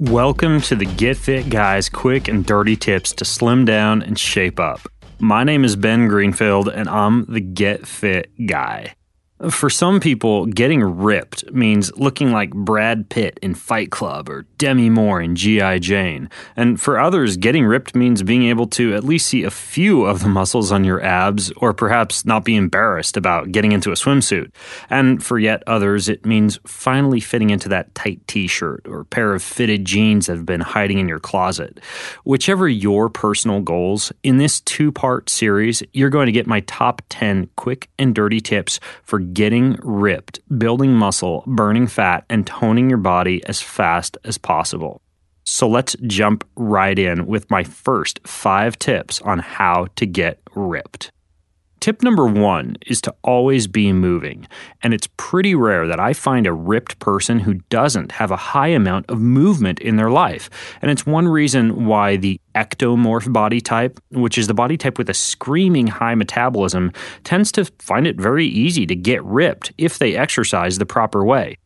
Welcome to the Get Fit Guys quick and dirty tips to slim down and shape up. My name is Ben Greenfield and I'm the Get Fit Guy. For some people, getting ripped means looking like Brad Pitt in Fight Club or Demi Moore in G.I. Jane. And for others, getting ripped means being able to at least see a few of the muscles on your abs or perhaps not be embarrassed about getting into a swimsuit. And for yet others, it means finally fitting into that tight t shirt or pair of fitted jeans that have been hiding in your closet. Whichever your personal goals, in this two part series, you're going to get my top 10 quick and dirty tips for getting ripped, building muscle, burning fat, and toning your body as fast as possible. So let's jump right in with my first five tips on how to get ripped. Tip number one is to always be moving. And it's pretty rare that I find a ripped person who doesn't have a high amount of movement in their life. And it's one reason why the ectomorph body type, which is the body type with a screaming high metabolism, tends to find it very easy to get ripped if they exercise the proper way.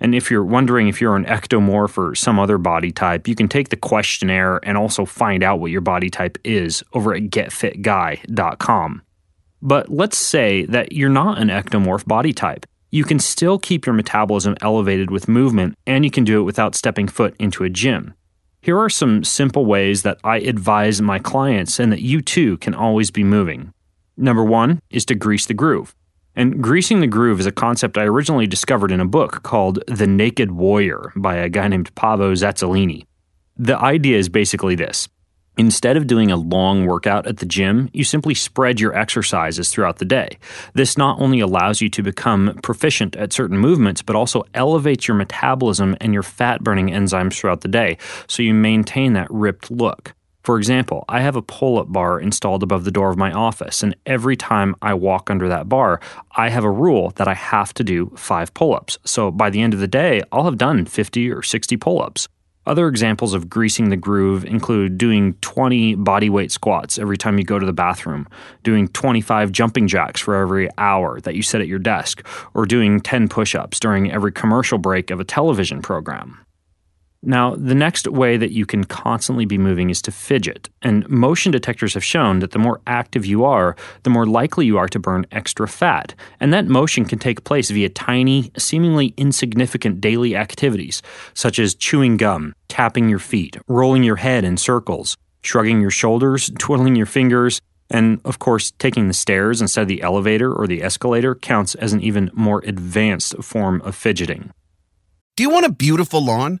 And if you're wondering if you're an ectomorph or some other body type, you can take the questionnaire and also find out what your body type is over at getfitguy.com. But let's say that you're not an ectomorph body type. You can still keep your metabolism elevated with movement, and you can do it without stepping foot into a gym. Here are some simple ways that I advise my clients and that you too can always be moving. Number one is to grease the groove. And greasing the groove is a concept I originally discovered in a book called The Naked Warrior by a guy named Pavel Tsatsouline. The idea is basically this Instead of doing a long workout at the gym, you simply spread your exercises throughout the day. This not only allows you to become proficient at certain movements, but also elevates your metabolism and your fat burning enzymes throughout the day, so you maintain that ripped look. For example, I have a pull up bar installed above the door of my office, and every time I walk under that bar, I have a rule that I have to do five pull ups. So by the end of the day, I'll have done 50 or 60 pull ups. Other examples of greasing the groove include doing 20 bodyweight squats every time you go to the bathroom, doing 25 jumping jacks for every hour that you sit at your desk, or doing 10 push ups during every commercial break of a television program. Now, the next way that you can constantly be moving is to fidget. And motion detectors have shown that the more active you are, the more likely you are to burn extra fat. And that motion can take place via tiny, seemingly insignificant daily activities, such as chewing gum, tapping your feet, rolling your head in circles, shrugging your shoulders, twiddling your fingers, and of course, taking the stairs instead of the elevator or the escalator counts as an even more advanced form of fidgeting. Do you want a beautiful lawn?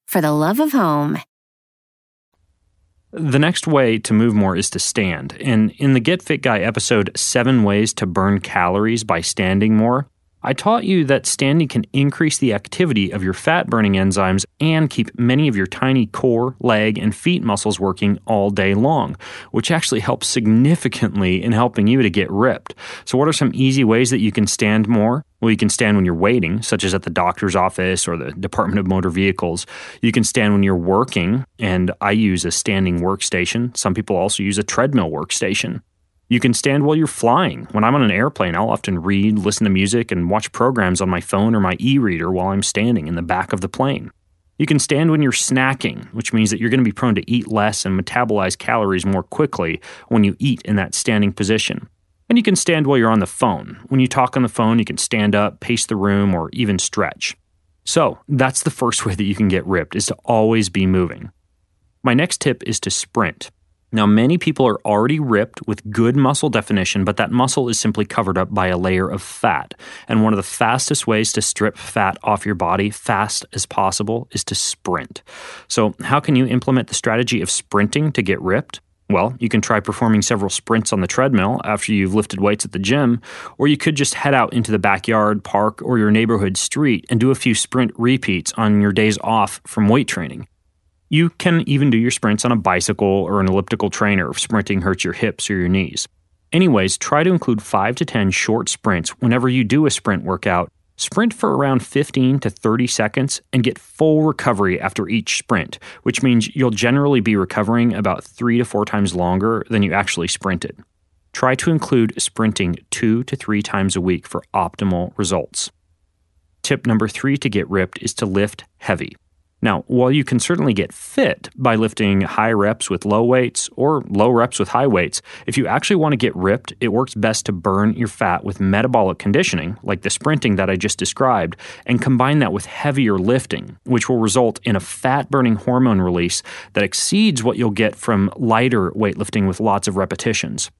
for the love of home. The next way to move more is to stand. And in the Get Fit Guy episode, Seven Ways to Burn Calories by Standing More, I taught you that standing can increase the activity of your fat burning enzymes and keep many of your tiny core, leg, and feet muscles working all day long, which actually helps significantly in helping you to get ripped. So, what are some easy ways that you can stand more? Well, you can stand when you're waiting, such as at the doctor's office or the Department of Motor Vehicles. You can stand when you're working, and I use a standing workstation. Some people also use a treadmill workstation. You can stand while you're flying. When I'm on an airplane, I'll often read, listen to music, and watch programs on my phone or my e reader while I'm standing in the back of the plane. You can stand when you're snacking, which means that you're going to be prone to eat less and metabolize calories more quickly when you eat in that standing position. And you can stand while you're on the phone. When you talk on the phone, you can stand up, pace the room, or even stretch. So, that's the first way that you can get ripped is to always be moving. My next tip is to sprint. Now, many people are already ripped with good muscle definition, but that muscle is simply covered up by a layer of fat. And one of the fastest ways to strip fat off your body fast as possible is to sprint. So, how can you implement the strategy of sprinting to get ripped? Well, you can try performing several sprints on the treadmill after you've lifted weights at the gym, or you could just head out into the backyard, park, or your neighborhood street and do a few sprint repeats on your days off from weight training. You can even do your sprints on a bicycle or an elliptical trainer if sprinting hurts your hips or your knees. Anyways, try to include 5 to 10 short sprints whenever you do a sprint workout. Sprint for around 15 to 30 seconds and get full recovery after each sprint, which means you'll generally be recovering about 3 to 4 times longer than you actually sprinted. Try to include sprinting 2 to 3 times a week for optimal results. Tip number 3 to get ripped is to lift heavy. Now, while you can certainly get fit by lifting high reps with low weights or low reps with high weights, if you actually want to get ripped, it works best to burn your fat with metabolic conditioning, like the sprinting that I just described, and combine that with heavier lifting, which will result in a fat burning hormone release that exceeds what you'll get from lighter weightlifting with lots of repetitions.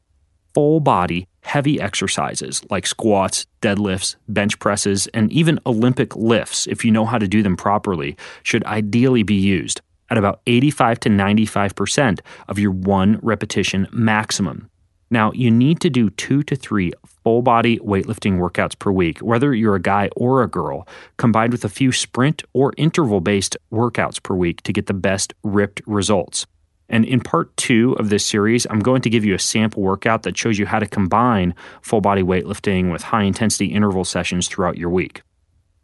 Full body, heavy exercises like squats, deadlifts, bench presses, and even Olympic lifts, if you know how to do them properly, should ideally be used at about 85 to 95% of your one repetition maximum. Now, you need to do two to three full body weightlifting workouts per week, whether you're a guy or a girl, combined with a few sprint or interval based workouts per week to get the best ripped results. And in part two of this series, I'm going to give you a sample workout that shows you how to combine full body weightlifting with high intensity interval sessions throughout your week.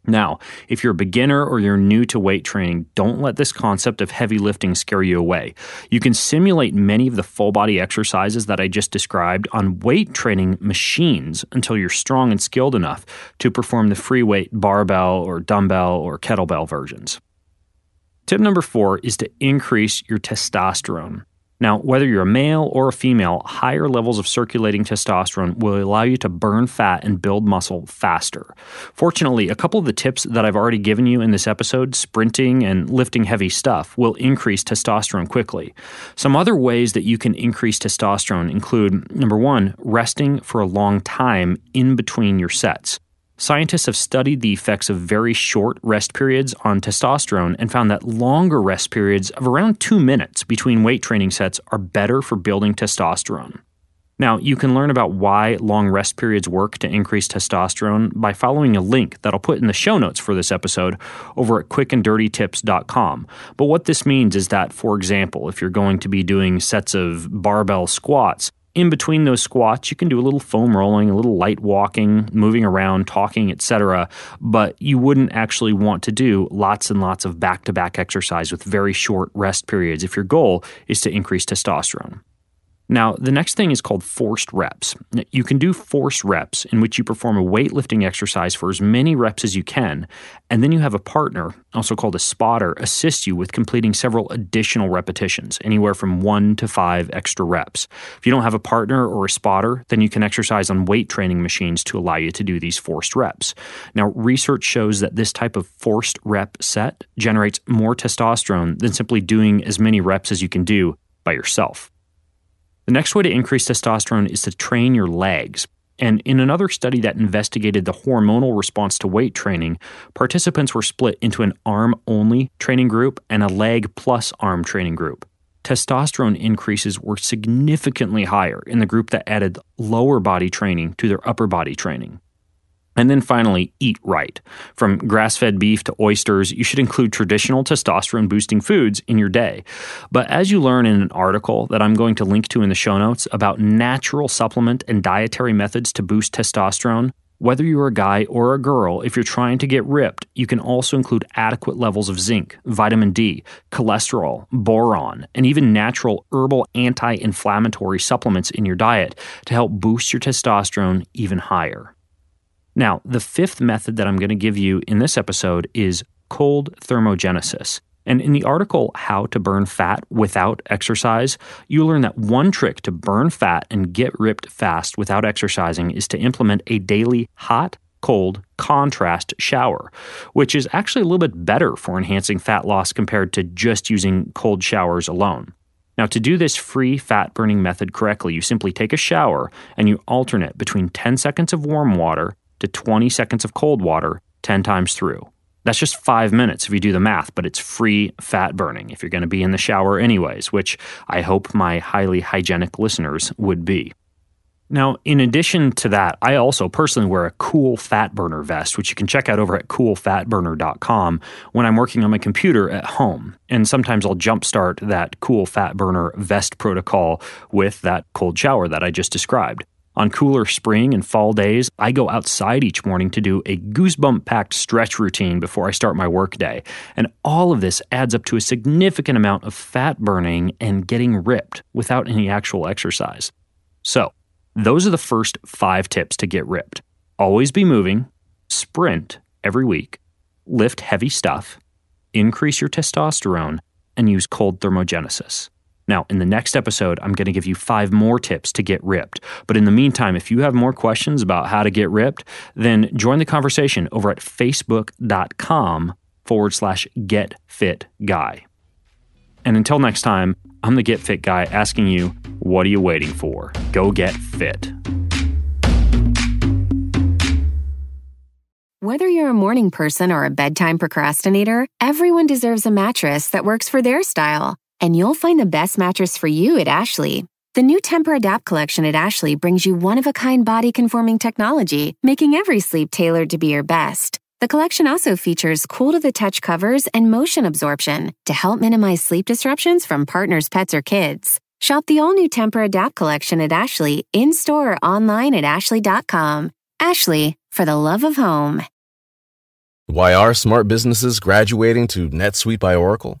Now, if you're a beginner or you're new to weight training, don't let this concept of heavy lifting scare you away. You can simulate many of the full body exercises that I just described on weight training machines until you're strong and skilled enough to perform the free weight barbell or dumbbell or kettlebell versions. Tip number four is to increase your testosterone. Now, whether you're a male or a female, higher levels of circulating testosterone will allow you to burn fat and build muscle faster. Fortunately, a couple of the tips that I've already given you in this episode, sprinting and lifting heavy stuff, will increase testosterone quickly. Some other ways that you can increase testosterone include number one, resting for a long time in between your sets. Scientists have studied the effects of very short rest periods on testosterone and found that longer rest periods of around two minutes between weight training sets are better for building testosterone. Now, you can learn about why long rest periods work to increase testosterone by following a link that I'll put in the show notes for this episode over at quickanddirtytips.com. But what this means is that, for example, if you're going to be doing sets of barbell squats, in between those squats, you can do a little foam rolling, a little light walking, moving around, talking, etc. But you wouldn't actually want to do lots and lots of back to back exercise with very short rest periods if your goal is to increase testosterone. Now, the next thing is called forced reps. You can do forced reps in which you perform a weightlifting exercise for as many reps as you can, and then you have a partner, also called a spotter, assist you with completing several additional repetitions, anywhere from one to five extra reps. If you don't have a partner or a spotter, then you can exercise on weight training machines to allow you to do these forced reps. Now, research shows that this type of forced rep set generates more testosterone than simply doing as many reps as you can do by yourself. The next way to increase testosterone is to train your legs. And in another study that investigated the hormonal response to weight training, participants were split into an arm only training group and a leg plus arm training group. Testosterone increases were significantly higher in the group that added lower body training to their upper body training. And then finally, eat right. From grass fed beef to oysters, you should include traditional testosterone boosting foods in your day. But as you learn in an article that I'm going to link to in the show notes about natural supplement and dietary methods to boost testosterone, whether you're a guy or a girl, if you're trying to get ripped, you can also include adequate levels of zinc, vitamin D, cholesterol, boron, and even natural herbal anti inflammatory supplements in your diet to help boost your testosterone even higher. Now, the fifth method that I'm going to give you in this episode is cold thermogenesis. And in the article, How to Burn Fat Without Exercise, you learn that one trick to burn fat and get ripped fast without exercising is to implement a daily hot, cold contrast shower, which is actually a little bit better for enhancing fat loss compared to just using cold showers alone. Now, to do this free fat burning method correctly, you simply take a shower and you alternate between 10 seconds of warm water to 20 seconds of cold water 10 times through. That's just five minutes if you do the math, but it's free fat burning if you're going to be in the shower anyways, which I hope my highly hygienic listeners would be. Now, in addition to that, I also personally wear a cool fat burner vest, which you can check out over at coolfatburner.com when I'm working on my computer at home. And sometimes I'll jumpstart that cool fat burner vest protocol with that cold shower that I just described. On cooler spring and fall days, I go outside each morning to do a goosebump packed stretch routine before I start my workday. And all of this adds up to a significant amount of fat burning and getting ripped without any actual exercise. So, those are the first five tips to get ripped. Always be moving, sprint every week, lift heavy stuff, increase your testosterone, and use cold thermogenesis. Now, in the next episode, I'm going to give you five more tips to get ripped. But in the meantime, if you have more questions about how to get ripped, then join the conversation over at facebook.com forward slash get fit guy. And until next time, I'm the Get Fit guy asking you, what are you waiting for? Go get fit. Whether you're a morning person or a bedtime procrastinator, everyone deserves a mattress that works for their style and you'll find the best mattress for you at Ashley. The new Tempur-Adapt collection at Ashley brings you one of a kind body conforming technology, making every sleep tailored to be your best. The collection also features cool to the touch covers and motion absorption to help minimize sleep disruptions from partners, pets, or kids. Shop the all new Tempur-Adapt collection at Ashley in store or online at ashley.com. Ashley, for the love of home. Why are smart businesses graduating to NetSuite by Oracle?